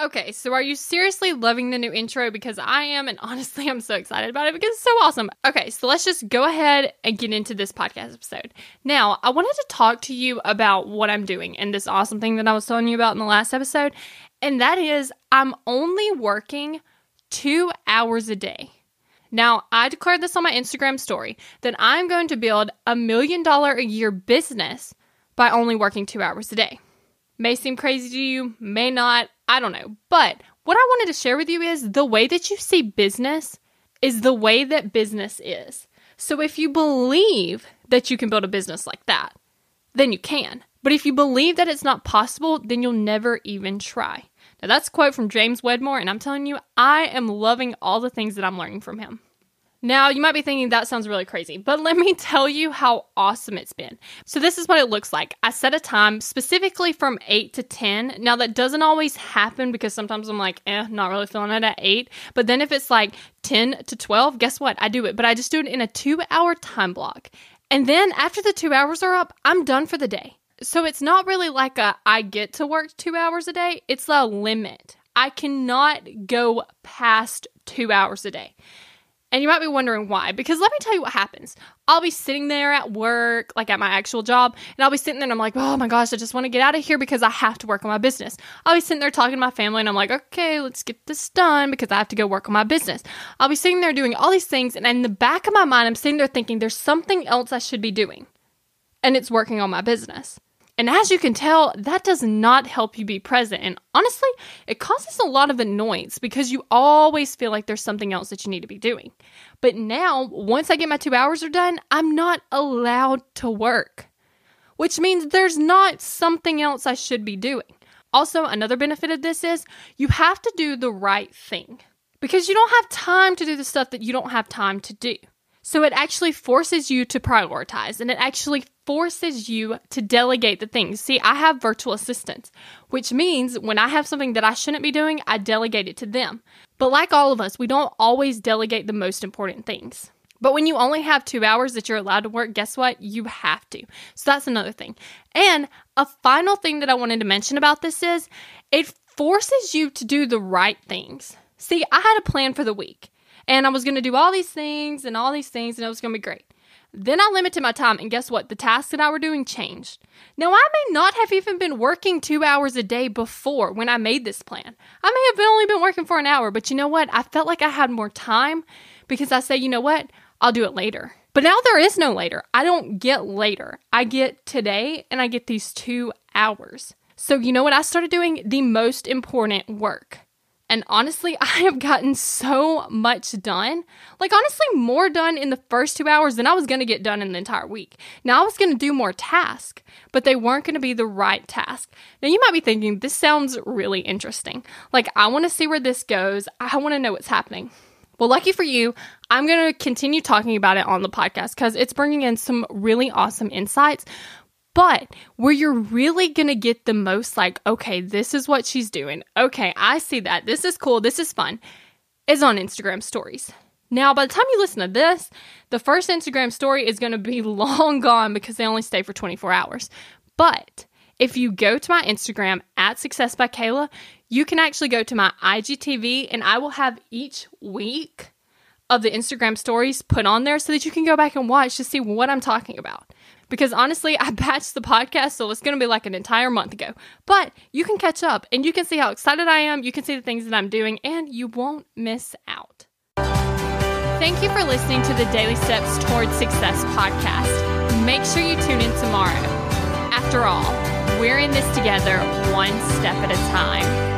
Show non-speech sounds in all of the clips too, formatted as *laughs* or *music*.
Okay, so are you seriously loving the new intro? Because I am, and honestly, I'm so excited about it because it's so awesome. Okay, so let's just go ahead and get into this podcast episode. Now, I wanted to talk to you about what I'm doing and this awesome thing that I was telling you about in the last episode, and that is I'm only working two hours a day. Now, I declared this on my Instagram story that I'm going to build a million dollar a year business by only working two hours a day. May seem crazy to you, may not, I don't know. But what I wanted to share with you is the way that you see business is the way that business is. So if you believe that you can build a business like that, then you can. But if you believe that it's not possible, then you'll never even try. Now, that's a quote from James Wedmore, and I'm telling you, I am loving all the things that I'm learning from him. Now, you might be thinking that sounds really crazy, but let me tell you how awesome it's been. So, this is what it looks like. I set a time specifically from 8 to 10. Now, that doesn't always happen because sometimes I'm like, eh, not really feeling it at 8. But then if it's like 10 to 12, guess what? I do it, but I just do it in a two hour time block. And then after the two hours are up, I'm done for the day. So it's not really like a I get to work two hours a day, it's a limit. I cannot go past two hours a day. And you might be wondering why, because let me tell you what happens. I'll be sitting there at work, like at my actual job, and I'll be sitting there and I'm like, oh my gosh, I just want to get out of here because I have to work on my business. I'll be sitting there talking to my family and I'm like, okay, let's get this done because I have to go work on my business. I'll be sitting there doing all these things, and in the back of my mind, I'm sitting there thinking there's something else I should be doing, and it's working on my business. And as you can tell, that does not help you be present. And honestly, it causes a lot of annoyance because you always feel like there's something else that you need to be doing. But now, once I get my two hours are done, I'm not allowed to work, which means there's not something else I should be doing. Also, another benefit of this is you have to do the right thing because you don't have time to do the stuff that you don't have time to do. So it actually forces you to prioritize and it actually forces you to delegate the things. See, I have virtual assistants, which means when I have something that I shouldn't be doing, I delegate it to them. But like all of us, we don't always delegate the most important things. But when you only have two hours that you're allowed to work, guess what? You have to. So that's another thing. And a final thing that I wanted to mention about this is it forces you to do the right things. See, I had a plan for the week and I was going to do all these things and all these things and it was going to be great. Then I limited my time, and guess what? The tasks that I were doing changed. Now, I may not have even been working two hours a day before when I made this plan. I may have only been working for an hour, but you know what? I felt like I had more time because I say, you know what? I'll do it later. But now there is no later. I don't get later. I get today and I get these two hours. So, you know what I started doing? The most important work. And honestly, *laughs* I have gotten so much done. Like, honestly, more done in the first two hours than I was to get done in the entire week. Now, I was to do more tasks, but they weren't to be the right task. Now, you might be thinking, this sounds really interesting. Like, I want to see where this goes. I want to know what's happening. Well, lucky for you, I'm going to continue talking about it on the podcast because it's bringing in some really awesome insights but where you're really going to get the most, like, okay, this is what she's doing. Okay, I see that. This is cool. This is fun, is on Instagram stories. Now, by the time you listen to this, the first Instagram story is going to be *laughs* long gone because they only stay for 24 hours. But if you go to my Instagram at Success by Kayla, you can actually go to my IGTV and I will have each week of the Instagram stories put on there so that you can go back and watch to see what I'm talking about because honestly, I batched the podcast, so it's to be like an entire month ago. But you can catch up and you can see how excited I am. You can see the things that I'm doing, and you won't miss out. Thank you for listening to the Daily Steps Towards Success podcast. Make sure you tune in tomorrow. After all, we're in this together, one step at a time.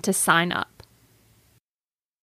to sign up.